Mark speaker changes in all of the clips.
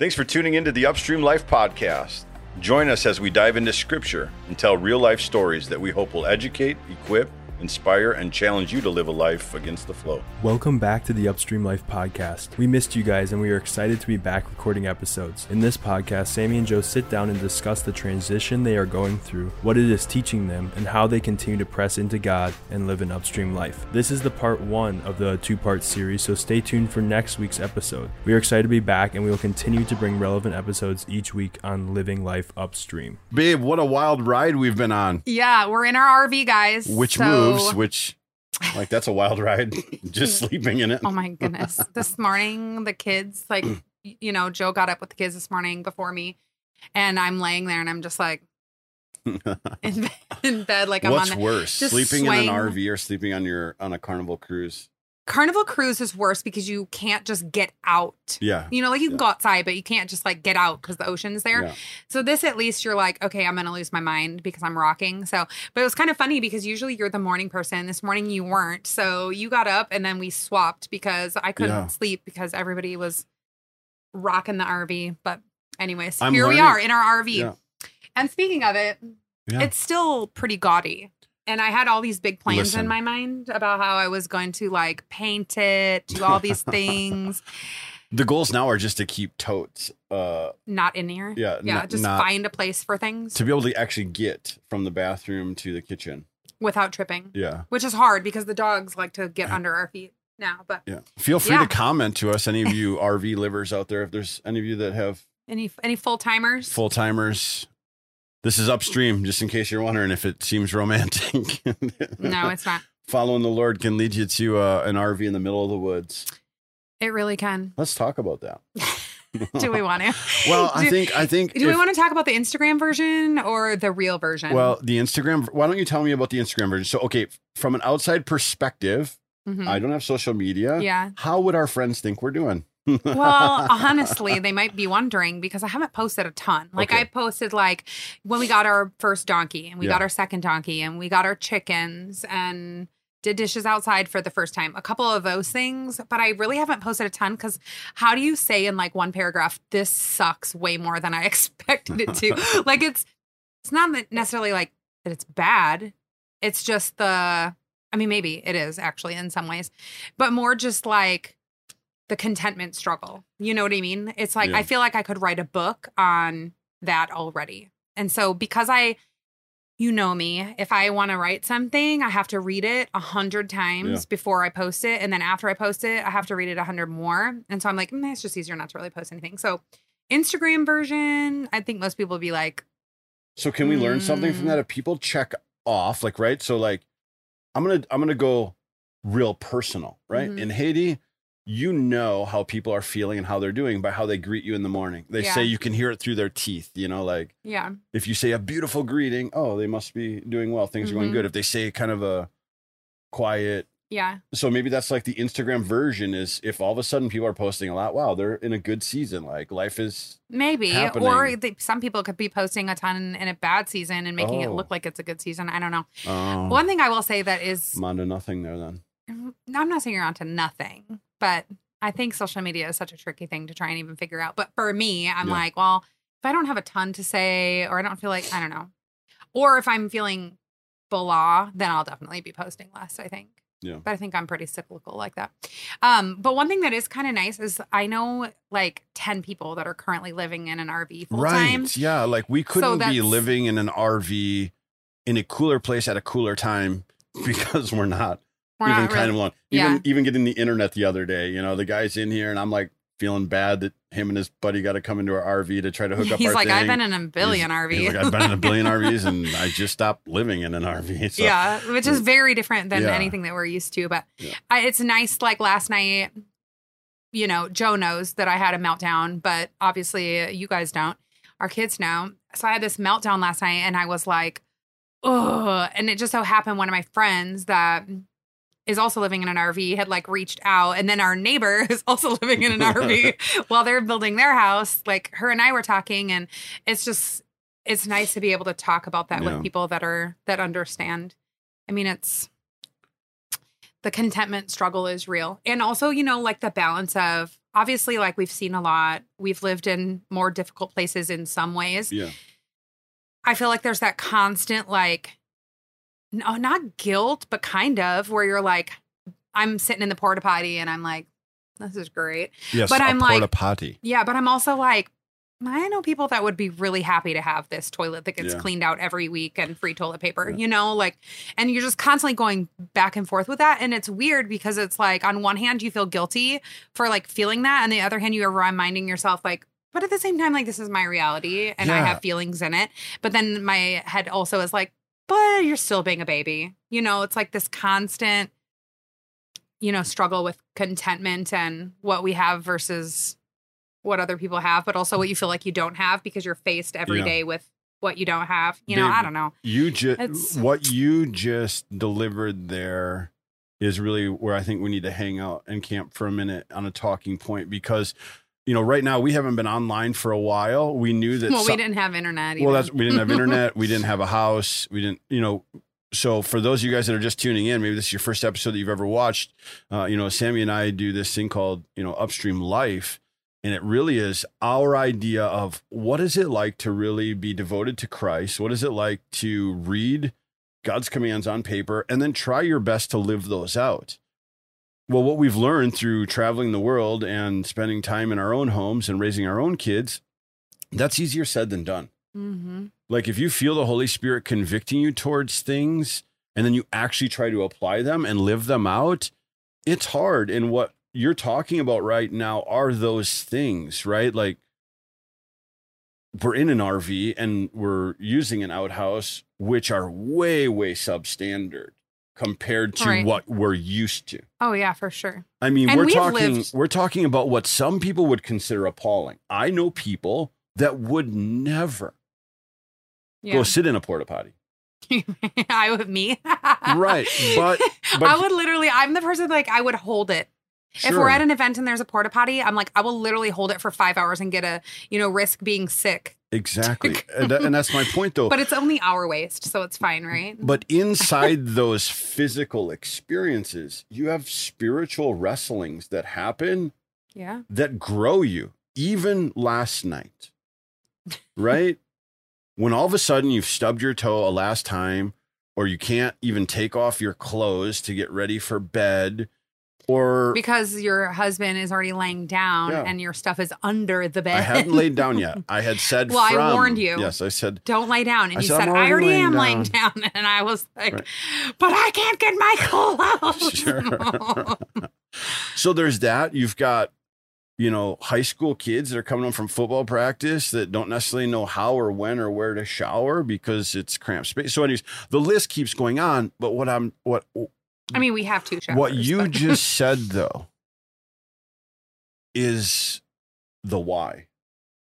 Speaker 1: Thanks for tuning into the Upstream Life Podcast. Join us as we dive into scripture and tell real life stories that we hope will educate, equip, inspire, and challenge you to live a life against the flow.
Speaker 2: Welcome back to the Upstream Life Podcast. We missed you guys and we are excited to be back recording episodes. In this podcast, Sammy and Joe sit down and discuss the transition they are going through, what it is teaching them, and how they continue to press into God and live an upstream life. This is the part one of the two part series, so stay tuned for next week's episode. We are excited to be back and we will continue to bring relevant episodes each week on living life upstream.
Speaker 3: Babe, what a wild ride we've been on.
Speaker 4: Yeah, we're in our RV, guys.
Speaker 3: Which
Speaker 4: so-
Speaker 3: which like that's a wild ride. Just sleeping in it.
Speaker 4: Oh my goodness. this morning, the kids, like, you know, Joe got up with the kids this morning before me, and I'm laying there and I'm just like in, bed, in bed, like I'm
Speaker 3: What's
Speaker 4: on the
Speaker 3: worse, sleeping
Speaker 4: swaying.
Speaker 3: in an RV or sleeping on your on a carnival cruise?
Speaker 4: Carnival cruise is worse because you can't just get out.
Speaker 3: Yeah.
Speaker 4: You know, like you can
Speaker 3: Yeah.
Speaker 4: go outside, but you can't just like get out because the ocean's there.
Speaker 3: Yeah.
Speaker 4: So this at least you're like, okay, I'm gonna lose my mind because I'm rocking. So but it was kind of funny because usually you're the morning person. This morning you weren't. So you got up and then we swapped because I couldn't
Speaker 3: Yeah.
Speaker 4: sleep because everybody was rocking the RV. But anyways,
Speaker 3: I'm
Speaker 4: here we are in our RV. And speaking of it, it's still pretty gaudy. And I had all these big plans
Speaker 3: Listen.
Speaker 4: in my mind about how I was going to like paint it, do all these things.
Speaker 3: The goals now are just to keep totes. Uh
Speaker 4: Not in here.
Speaker 3: yeah,
Speaker 4: Yeah,
Speaker 3: not-
Speaker 4: just
Speaker 3: not-
Speaker 4: find a place for things
Speaker 3: to be able to actually get from the bathroom to the kitchen.
Speaker 4: without tripping.
Speaker 3: Yeah.
Speaker 4: which is hard because the dogs like to get under our feet now. But
Speaker 3: Yeah. Feel free
Speaker 4: Yeah.
Speaker 3: to comment to us, any of you RV livers out there, if there's any of you that have
Speaker 4: any any full timers?
Speaker 3: full timers. This is upstream, just in case you're wondering if it seems romantic.
Speaker 4: No, it's not.
Speaker 3: Following the Lord can lead you to uh, an RV in the middle of the woods.
Speaker 4: It really can.
Speaker 3: Let's talk about that.
Speaker 4: Do we want to?
Speaker 3: Well, I
Speaker 4: Do-
Speaker 3: think I think
Speaker 4: Do we want to talk about the Instagram version or the real version?
Speaker 3: well the Instagram. Why don't you tell me about the Instagram version? So, okay, from an outside perspective,
Speaker 4: Mhm.
Speaker 3: I don't have social media.
Speaker 4: yeah.
Speaker 3: How would our friends think we're doing?
Speaker 4: Well, honestly, they might be wondering because I haven't posted a ton. Like
Speaker 3: Okay.
Speaker 4: I posted like when we got our first donkey and we
Speaker 3: Yeah.
Speaker 4: got our second donkey and we got our chickens and did dishes outside for the first time. A couple of those things, but I really haven't posted a ton cuz how do you say in like one paragraph this sucks way more than I expected it to? like it's it's not necessarily like that it's bad. It's just the I mean maybe it is actually in some ways, but more just like the contentment struggle. You know what I mean? It's like
Speaker 3: Yeah.
Speaker 4: I feel like I could write a book on that already. And so because I you know me, if I want to write something, I have to read it a hundred times
Speaker 3: Yeah.
Speaker 4: before I post it. And then after I post it, I have to read it a hundred more. And so I'm like, mm, it's just easier not to really post anything. So Instagram version, I think most people would be like,
Speaker 3: So can we learn something from
Speaker 4: Mm.
Speaker 3: that? If people check off, like right, so like I'm gonna I'm gonna go real personal, right?
Speaker 4: Mhm.
Speaker 3: In Haiti, you know how people are feeling and how they're doing by how they greet you in the morning. They
Speaker 4: Yeah.
Speaker 3: say you can hear it through their teeth. You know, like
Speaker 4: yeah,
Speaker 3: if you say a beautiful greeting, oh, they must be doing well. Things are going good. Mm-hmm. If they say kind of a quiet,
Speaker 4: yeah,
Speaker 3: so maybe that's like the Instagram version is if all of a sudden people are posting a lot, wow, they're in a good season. Like life is
Speaker 4: maybe. Or
Speaker 3: happening.
Speaker 4: they, some people could be posting a ton in a bad season and making it
Speaker 3: Oh.
Speaker 4: look like it's a good season. I don't know.
Speaker 3: oh,
Speaker 4: One thing I will say that is
Speaker 3: I'm onto nothing there then. Mm-hmm.
Speaker 4: I'm not saying you're onto nothing, but I think social media is such a tricky thing to try and even figure out. But for me, I'm
Speaker 3: Yeah.
Speaker 4: like, well, if I don't have a ton to say, or I don't feel like, I don't know, or if I'm feeling blah, then I'll definitely be posting less, I think.
Speaker 3: Yeah.
Speaker 4: But I think I'm pretty cyclical like that. Um, but one thing that is kind of nice is I know like 10 people that are currently living in an RV full time.
Speaker 3: Right. Yeah. Like we couldn't be living in an RV in a cooler place at a cooler time because we're not
Speaker 4: We're
Speaker 3: even kind
Speaker 4: really-
Speaker 3: of alone.
Speaker 4: yeah.
Speaker 3: Even even getting the internet the other day, you know, the guy's in here and I'm like feeling bad that him and his buddy got to come into our RV to try to hook up
Speaker 4: He's like,
Speaker 3: thing.
Speaker 4: I've been in a billion
Speaker 3: He's-
Speaker 4: RVs.
Speaker 3: He's like, I've been in a billion RVs and I just stopped living in an RV. So,
Speaker 4: yeah, which is very different than
Speaker 3: Yeah.
Speaker 4: anything that we're used to. But
Speaker 3: Yeah.
Speaker 4: I, it's nice. Like last night, you know, Joe knows that I had a meltdown, but obviously uh, you guys don't. Our kids know. So I had this meltdown last night, and I was like, oh. And it just so happened one of my friends that is also living in an RV had like reached out, and then our neighbor is also living in an RV while they're building their house. Like her and I were talking, and it's just it's nice to be able to talk about that
Speaker 3: Yeah.
Speaker 4: with people that are that understand. I mean, it's the contentment struggle is real. And also, you know, like the balance of obviously like we've seen a lot. We've lived in more difficult places in some ways.
Speaker 3: Yeah.
Speaker 4: I feel like there's that constant like no, not guilt, but kind of where you're like, I'm sitting in the porta potty and I'm like, this is great.
Speaker 3: Yes.
Speaker 4: But I'm like-
Speaker 3: porta potty.
Speaker 4: Yeah, but I'm also like, I know people that would be really happy to have this toilet that gets
Speaker 3: Yeah.
Speaker 4: cleaned out every week and free toilet paper, you know, like, and you're just constantly going back and forth with that. And it's weird because it's like, on one hand, you feel guilty for like feeling that. And the other hand, you're reminding yourself, like, but at the same time, like, this is my reality and I have feelings in it. But then my head also is like, but you're still being a baby. You know, it's like this constant, you know, struggle with contentment and what we have versus what other people have, but also what you feel like you don't have because you're faced every day
Speaker 3: Yeah.
Speaker 4: with what you don't have. You know,
Speaker 3: Dave,
Speaker 4: I don't know.
Speaker 3: You just what you just delivered there is really where I think we need to hang out and camp for a minute on a talking point because you know right now we haven't been online for a while. We knew that
Speaker 4: Well, we didn't have internet.
Speaker 3: well that's we didn't have internet, we didn't have a house, we didn't you know so for those of you guys that are just tuning in, maybe this is your first episode that you've ever watched. Uh, you know, Sammy and I do this thing called you know Upstream Life, and it really is our idea of what is it like to really be devoted to Christ. What is it like to read God's commands on paper and then try your best to live those out. Well, what we've learned through traveling the world and spending time in our own homes and raising our own kids, that's easier said than done.
Speaker 4: hmm
Speaker 3: Like if you feel the Holy Spirit convicting you towards things and then you actually try to apply them and live them out, it's hard. And what you're talking about right now are those things, right? Like we're in an RV and we're using an outhouse, which are way, way substandard compared to
Speaker 4: Right.
Speaker 3: what we're used to.
Speaker 4: Oh yeah, for sure.
Speaker 3: I mean,
Speaker 4: And
Speaker 3: we're talking
Speaker 4: lived-
Speaker 3: we're talking about what some people would consider appalling. I know people that would never
Speaker 4: Yeah.
Speaker 3: go sit in a porta potty.
Speaker 4: I would me.
Speaker 3: Right, but- but-
Speaker 4: I would literally. I'm the person like I would hold it. If we're at an event and there's a porta potty, I'm like I will literally hold it for five hours and get a you know risk being sick.
Speaker 3: exactly, and, and that's my point, though.
Speaker 4: But it's only our waste, so it's fine, right?
Speaker 3: But inside those physical experiences, you have spiritual wrestlings that happen
Speaker 4: yeah.
Speaker 3: that grow you. Even last night, right? when all of a sudden you've stubbed your toe a last time, or you can't even take off your clothes to get ready for bed, or
Speaker 4: Because your husband is already laying down
Speaker 3: Yeah.
Speaker 4: and your stuff is under the bed.
Speaker 3: I hadn't laid down yet. I had said,
Speaker 4: Well, I
Speaker 3: from-
Speaker 4: warned you.
Speaker 3: Yes, I said,
Speaker 4: Don't lay down. And
Speaker 3: I
Speaker 4: you
Speaker 3: said,
Speaker 4: said,
Speaker 3: "I'm
Speaker 4: I
Speaker 3: already
Speaker 4: already
Speaker 3: laying
Speaker 4: am laying down. And I was like, but I can't get my clothes.
Speaker 3: Sure. so there's that. You've got, you know, high school kids that are coming home from football practice that don't necessarily know how or when or where to shower because it's cramped space. So, anyways, the list keeps going on. But what I'm what
Speaker 4: I mean, we have two showers.
Speaker 3: what you
Speaker 4: but-
Speaker 3: just said though is the why.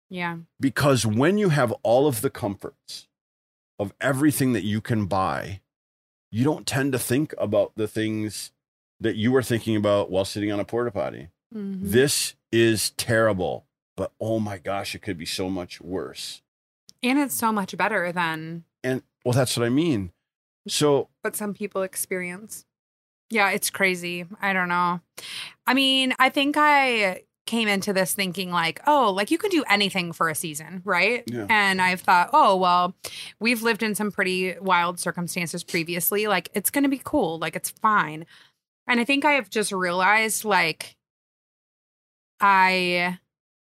Speaker 4: yeah.
Speaker 3: Because when you have all of the comforts of everything that you can buy, you don't tend to think about the things that you were thinking about while sitting on a porta potty.
Speaker 4: Mhm.
Speaker 3: This is terrible, but oh my gosh, it could be so much worse.
Speaker 4: And it's so much better than
Speaker 3: And well, that's what I mean. So,
Speaker 4: what some people experience. Yeah, it's crazy. I don't know. I mean, I think I came into this thinking like, oh, like you can do anything for a season, right?
Speaker 3: Yeah.
Speaker 4: And I've thought, oh, well, we've lived in some pretty wild circumstances previously. Like it's going to be cool. Like it's fine. And I think I have just realized like I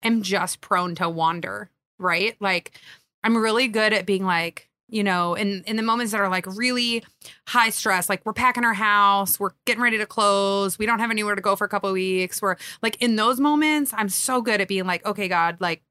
Speaker 4: am just prone to wander, right? Like I'm really good at being like, you know, in in the moments that are like really high stress, like we're packing our house, we're getting ready to close, we don't have anywhere to go for a couple of weeks. We're like in those moments, I'm so good at being like, okay, God, like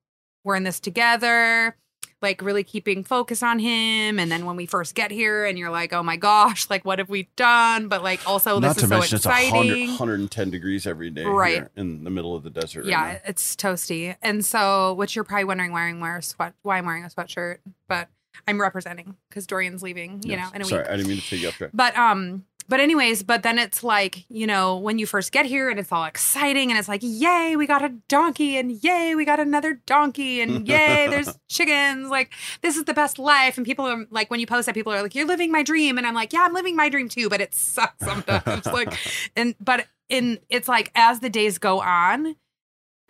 Speaker 4: we're in this together, like really keeping focus on him. And then when we first get here and you're like, oh my gosh, like what have we done? But like also
Speaker 3: not
Speaker 4: this
Speaker 3: to
Speaker 4: is so
Speaker 3: mention it's 100, 110 degrees every day
Speaker 4: Right.
Speaker 3: in the middle of the desert.
Speaker 4: yeah,
Speaker 3: Right
Speaker 4: it's toasty. And so, which you're probably wondering why I'm wearing a sweat, why I'm wearing a sweatshirt, but I'm representing because Dorian's leaving, you
Speaker 3: Yes.
Speaker 4: know, in a
Speaker 3: Sorry,
Speaker 4: week.
Speaker 3: I didn't mean to take you off track.
Speaker 4: But um, but anyways, but then it's like you know when you first get here and it's all exciting and it's like yay we got a donkey and yay we got another donkey and yay there's chickens like this is the best life and people are like when you post that people are like you're living my dream and I'm like yeah I'm living my dream too but it sucks sometimes like and but in it's like as the days go on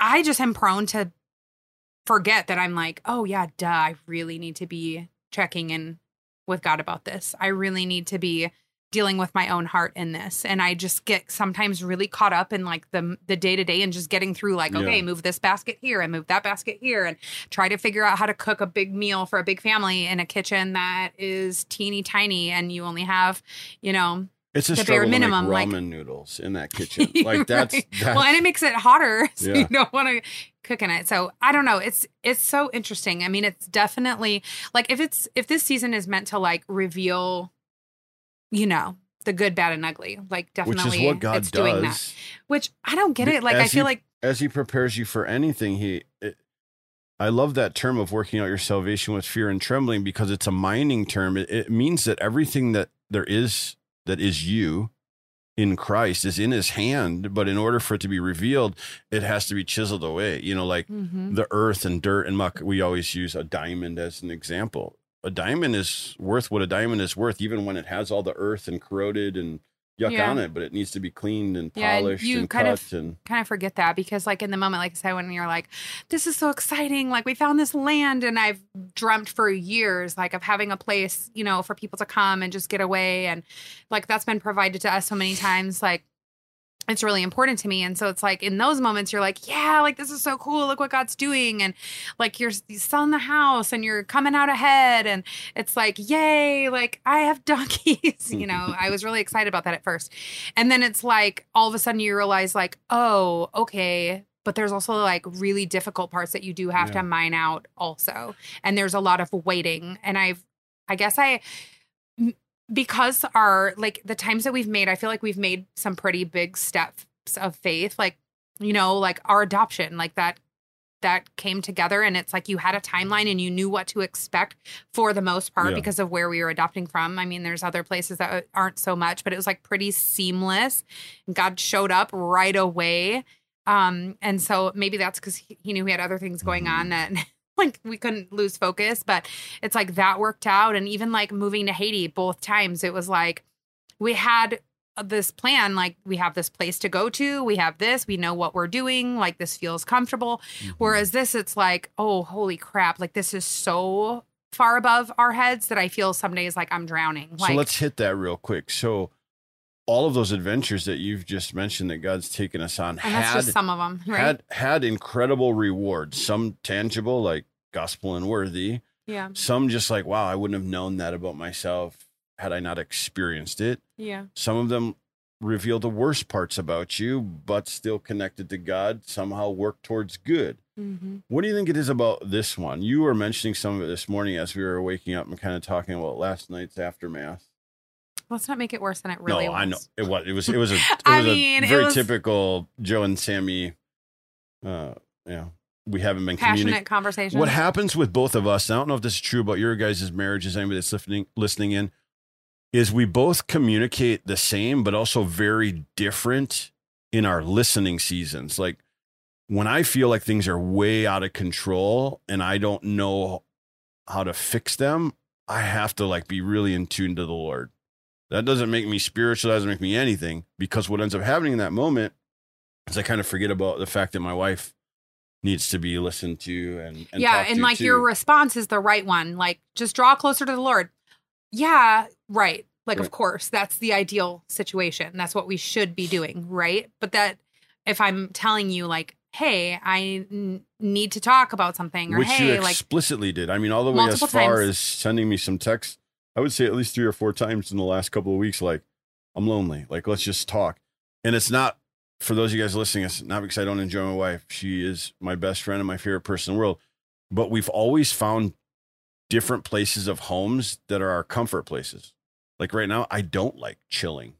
Speaker 4: I just am prone to forget that I'm like, oh yeah, duh, I really need to be checking in with God about this. I really need to be dealing with my own heart in this and i just get sometimes really caught up in like the the day to day and just getting through like okay
Speaker 3: Yeah.
Speaker 4: move this basket here and move that basket here and try to figure out how to cook a big meal for a big family in a kitchen that is teeny tiny and you only have you know
Speaker 3: It's a
Speaker 4: The bare minimum,
Speaker 3: to
Speaker 4: like-
Speaker 3: ramen noodles in that kitchen. Like that's,
Speaker 4: Right.
Speaker 3: that's
Speaker 4: well and it makes it hotter so
Speaker 3: Yeah.
Speaker 4: you don't want to cook in it so i don't know it's it's so interesting i mean it's definitely like if it's if this season is meant to like reveal you know the good bad and ugly like definitely, which
Speaker 3: is what God
Speaker 4: it's doing that
Speaker 3: does.
Speaker 4: which i don't get it like i feel
Speaker 3: he-
Speaker 4: like
Speaker 3: As He prepares you for anything, He. It, I love that term of working out your salvation with fear and trembling because it's a mining term. It, it means that everything that there is that is you in Christ is in His hand, but in order for it to be revealed, it has to be chiseled away. You know, like
Speaker 4: Mhm.
Speaker 3: the earth and dirt and muck. We always use a diamond as an example. A diamond is worth what a diamond is worth, even when it has all the earth and corroded and yuck
Speaker 4: Yeah.
Speaker 3: on it. But it needs to be cleaned and
Speaker 4: Yeah, and
Speaker 3: polished
Speaker 4: you
Speaker 3: and
Speaker 4: kind
Speaker 3: cut
Speaker 4: of-
Speaker 3: and
Speaker 4: kind of forget that because like in the moment like i said when you're like this is so exciting like we found this land and i've dreamt for years like of having a place you know for people to come and just get away and like that's been provided to us so many times like it's really important to me. And so it's like in those moments you're like yeah like this is so cool. Look what god's doing. And like you're, you're selling the house and you're coming out ahead. And it's like yay like i have donkeys you know? I was really excited about that at first. And then it's like all of a sudden you realize like oh okay. But there's also like really difficult parts that you do have
Speaker 3: Yeah.
Speaker 4: to mine out also. And there's a lot of waiting. And i've i guess i because our like the times that we've made i feel like we've made some pretty big steps of faith like you know like our adoption like that that came together and it's like you had a timeline and you knew what to expect for the most part
Speaker 3: Yeah.
Speaker 4: because of where we were adopting from. I mean there's other places that aren't so much but it was like pretty seamless. God showed up right away um and so maybe that's because he, he knew we had other things going on that like we couldn't lose focus but it's like that worked out and even like moving to haiti both times it was like we had this plan like we have this place to go to we have this we know what we're doing like this feels comfortable
Speaker 3: Mm-hmm.
Speaker 4: whereas this it's like oh holy crap like this is so far above our heads that i feel some days like i'm drowning like
Speaker 3: so let's hit that real quick. So all of those adventures that you've just mentioned that God's taken us on
Speaker 4: and
Speaker 3: had
Speaker 4: some of them right
Speaker 3: had had incredible rewards. Some tangible, like gospel and worthy.
Speaker 4: yeah
Speaker 3: Some just like, wow, I wouldn't have known that about myself had I not experienced it.
Speaker 4: yeah
Speaker 3: Some of them reveal the worst parts about you, but still connected to God, somehow work towards good.
Speaker 4: mm-hmm.
Speaker 3: What do you think it is about this one? You were mentioning some of it this morning as we were waking up and kind of talking about last night's aftermath.
Speaker 4: Let's not make it worse than it really
Speaker 3: no,
Speaker 4: was
Speaker 3: I know it was. It was. It was a. It
Speaker 4: I mean,
Speaker 3: a very
Speaker 4: was-
Speaker 3: typical Joe and Sammy. Uh, yeah, we haven't been
Speaker 4: passionate
Speaker 3: communicating.
Speaker 4: conversation
Speaker 3: What happens with both of us? and I don't know if this is true about your guys' marriages. Anybody that's listening listening in, is we both communicate the same, but also very different in our listening seasons. Like when I feel like things are way out of control and I don't know how to fix them, I have to like be really in tune to the Lord. That doesn't make me spiritual, that doesn't make me anything because what ends up happening in that moment is I kind of forget about the fact that my wife needs to be listened to and, and
Speaker 4: yeah and like
Speaker 3: too.
Speaker 4: your response is the right one like just draw closer to the lord yeah right like
Speaker 3: Right.
Speaker 4: of course that's the ideal situation that's what we should be doing right but that if i'm telling you like hey i n- need to talk about something or
Speaker 3: which
Speaker 4: hey
Speaker 3: you
Speaker 4: like
Speaker 3: explicitly did. I mean, all the way as far
Speaker 4: times.
Speaker 3: as sending me some texts. I would say at least three or four times in the last couple of weeks, like, I'm lonely. Like, let's just talk. And it's not for those of you guys listening, it's not because I don't enjoy my wife. She is my best friend and my favorite person in the world. But we've always found different places of homes that are our comfort places. Like right now, I don't like chilling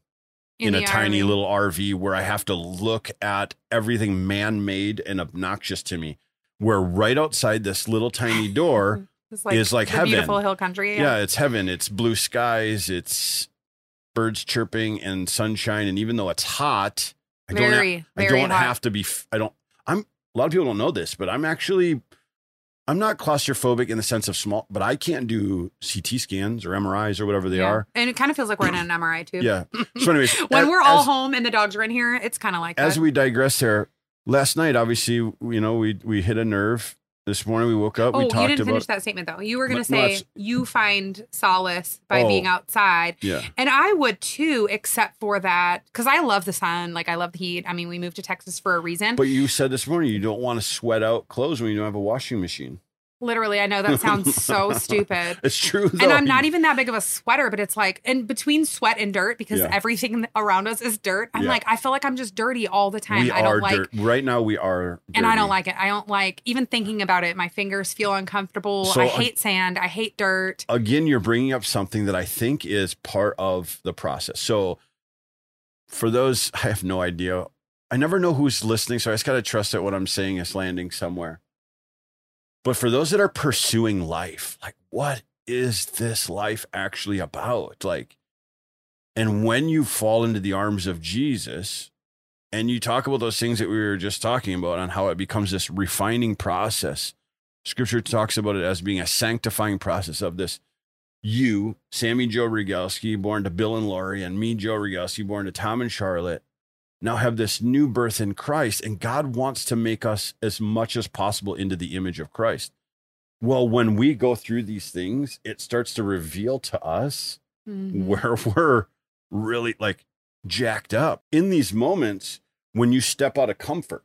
Speaker 3: in, a tiny
Speaker 4: RV.
Speaker 3: little RV where I have to look at everything man made and obnoxious to me. Where right outside this little tiny door,
Speaker 4: It's
Speaker 3: is like heaven.
Speaker 4: beautiful hill country
Speaker 3: yeah. it's heaven. It's blue skies. It's birds chirping and sunshine. And even though it's hot, I don't,
Speaker 4: very
Speaker 3: ha- I don't
Speaker 4: hot.
Speaker 3: have to be. I don't. I'm. A lot of people don't know this, but I'm actually. I'm not claustrophobic in the sense of small, but I can't do CT scans or MRIs or whatever they
Speaker 4: Yeah.
Speaker 3: are.
Speaker 4: and it kind of feels like we're in an mri too
Speaker 3: Yeah. So, anyways,
Speaker 4: when
Speaker 3: as-
Speaker 4: we're all
Speaker 3: as-
Speaker 4: home and the dogs are in here it's kind of like
Speaker 3: as
Speaker 4: that.
Speaker 3: we digress there, last night, obviously, you know, we we hit a nerve. This morning we woke up.
Speaker 4: Oh,
Speaker 3: we
Speaker 4: you didn't
Speaker 3: about
Speaker 4: finish that statement though. You were going to say you find solace by
Speaker 3: Oh.
Speaker 4: being outside.
Speaker 3: yeah.
Speaker 4: And I would too, except for that, because I love the sun. Like I love the heat. I mean, we moved to Texas for a reason.
Speaker 3: But you said this morning you don't want to sweat out clothes when you don't have a washing machine.
Speaker 4: Literally, I know that sounds so stupid.
Speaker 3: It's true though.
Speaker 4: And I'm not even that big of a sweater, but it's like, and between sweat and dirt, because
Speaker 3: Yeah.
Speaker 4: everything around us is dirt. I'm
Speaker 3: Yeah.
Speaker 4: like, I feel like I'm just dirty all the time.
Speaker 3: We
Speaker 4: I don't like,
Speaker 3: dirt. Right now we are
Speaker 4: and I don't like it. I don't like even thinking about it. My fingers feel uncomfortable.
Speaker 3: So,
Speaker 4: I
Speaker 3: uh,
Speaker 4: hate sand. I hate dirt.
Speaker 3: again, you're bringing up something that I think is part of the process. So, for those, I have no idea. I never know who's listening, so I just got to trust that what I'm saying is landing somewhere. But for those that are pursuing life, like, what is this life actually about? Like, and when you fall into the arms of Jesus, and you talk about those things that we were just talking about on how it becomes this refining process. Scripture talks about it as being a sanctifying process of this you, Sammy Joe Regalski, born to Bill and Laurie, and me, Joe Regalski, born to Tom and Charlotte, now have this new birth in Christ. And God wants to make us as much as possible into the image of Christ. Well, when we go through these things, it starts to reveal to us
Speaker 4: Mhm.
Speaker 3: where we're really like jacked up in these moments when you step out of comfort,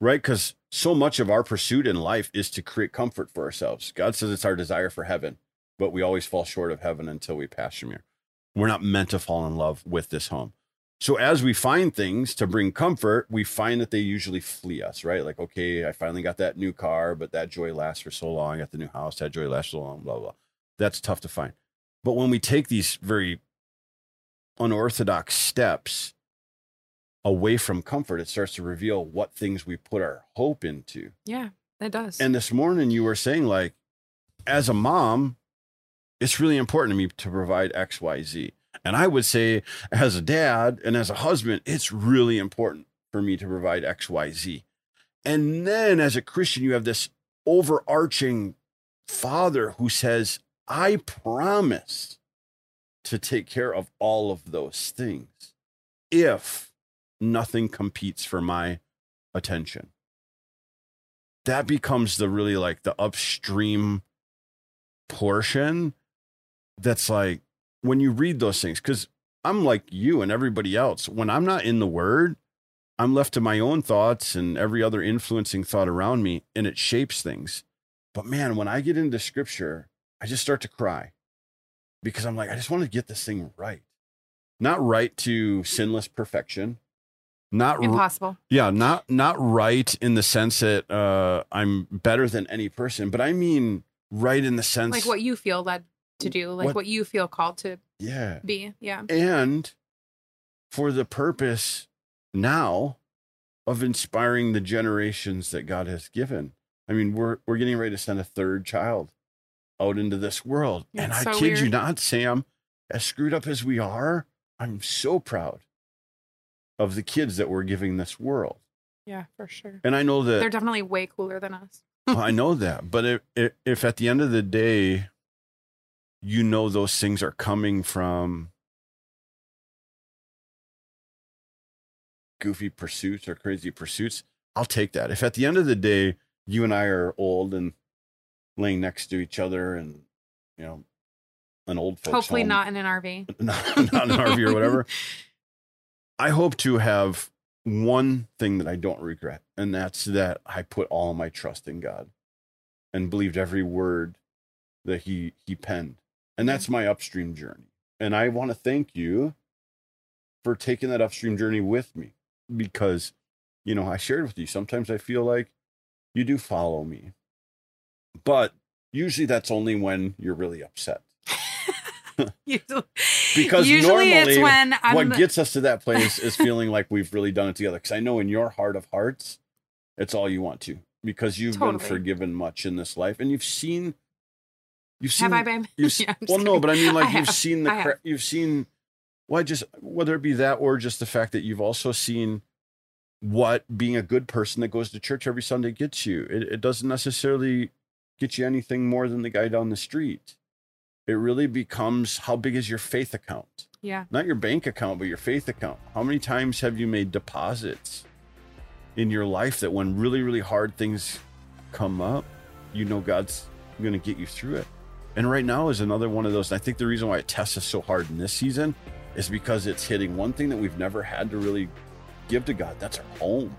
Speaker 3: right? Because so much of our pursuit in life is to create comfort for ourselves. God says it's our desire for heaven, but we always fall short of heaven until we pass from here. We're not meant to fall in love with this home. So as we find things to bring comfort, we find that they usually flee us, right? Like, okay, I finally got that new car, but that joy lasts for so long. I got the new house, that joy lasts so long, blah, blah. That's tough to find. But when we take these very unorthodox steps away from comfort, it starts to reveal what things we put our hope into.
Speaker 4: Yeah, it does.
Speaker 3: And this morning you were saying, like, as a mom, it's really important to me to provide X, Y, Z. And I would say, as a dad and as a husband, it's really important for me to provide X, Y, Z. And then as a Christian, you have this overarching father who says, I promise to take care of all of those things if nothing competes for my attention. That becomes the really like the upstream portion that's like when you read those things, because I'm like you and everybody else, when I'm not in the word, I'm left to my own thoughts and every other influencing thought around me, and it shapes things. But man, when I get into scripture, I just start to cry because I'm like, I just want to get this thing right. Not right to sinless perfection. Not r-
Speaker 4: Impossible.
Speaker 3: yeah, not not right in the sense that uh, I'm better than any person, but I mean right in the sense
Speaker 4: Like what you feel led to do, like
Speaker 3: What-
Speaker 4: what, you feel called to
Speaker 3: yeah,
Speaker 4: be. Yeah.
Speaker 3: and for the purpose now of inspiring the generations that God has given. I mean, we're we're getting ready to send a third child out into this world, and I
Speaker 4: so
Speaker 3: kid you not, Sam, as screwed up as we are, I'm so proud of the kids that we're giving this world,
Speaker 4: Yeah, for sure.
Speaker 3: and I know that
Speaker 4: They're definitely way cooler than us.
Speaker 3: I know that, but if if at the end of the day, you know those things are coming from goofy pursuits or crazy pursuits, I'll take that. If at the end of the day you and I are old and laying next to each other, and you know, an old folks
Speaker 4: Hopefully
Speaker 3: home,
Speaker 4: not in an RV.
Speaker 3: not, not an RV or whatever. I hope to have one thing that I don't regret, and that's that I put all my trust in God and believed every word that He He penned. And that's my upstream journey. And I want to thank you for taking that upstream journey with me because, you know, I shared with you. Sometimes I feel like you do follow me, but usually that's only when you're really upset.
Speaker 4: usually,
Speaker 3: Because
Speaker 4: usually it's
Speaker 3: normally
Speaker 4: when I'm
Speaker 3: what gets us to that place is feeling like we've really done it together. Because I know in your heart of hearts, it's all you want to because you've been forgiven much in this life, and you've seen, you've seen,
Speaker 4: have I been?
Speaker 3: you've se-
Speaker 4: Yeah, I'm
Speaker 3: well, no, but I mean, like
Speaker 4: I
Speaker 3: you've
Speaker 4: have.
Speaker 3: seen the, cra- you've seen, why just whether it be that or just the fact that you've also seen what being a good person that goes to church every Sunday gets you. It, it doesn't necessarily get you anything more than the guy down the street. It really becomes how big is your faith account?
Speaker 4: Yeah.
Speaker 3: not your bank account, but your faith account. How many times have you made deposits in your life that when really, really hard things come up, you know God's going to get you through it. And right now is another one of those. I think the reason why it tests us so hard in this season is because it's hitting one thing that we've never had to really give to God. That's our home.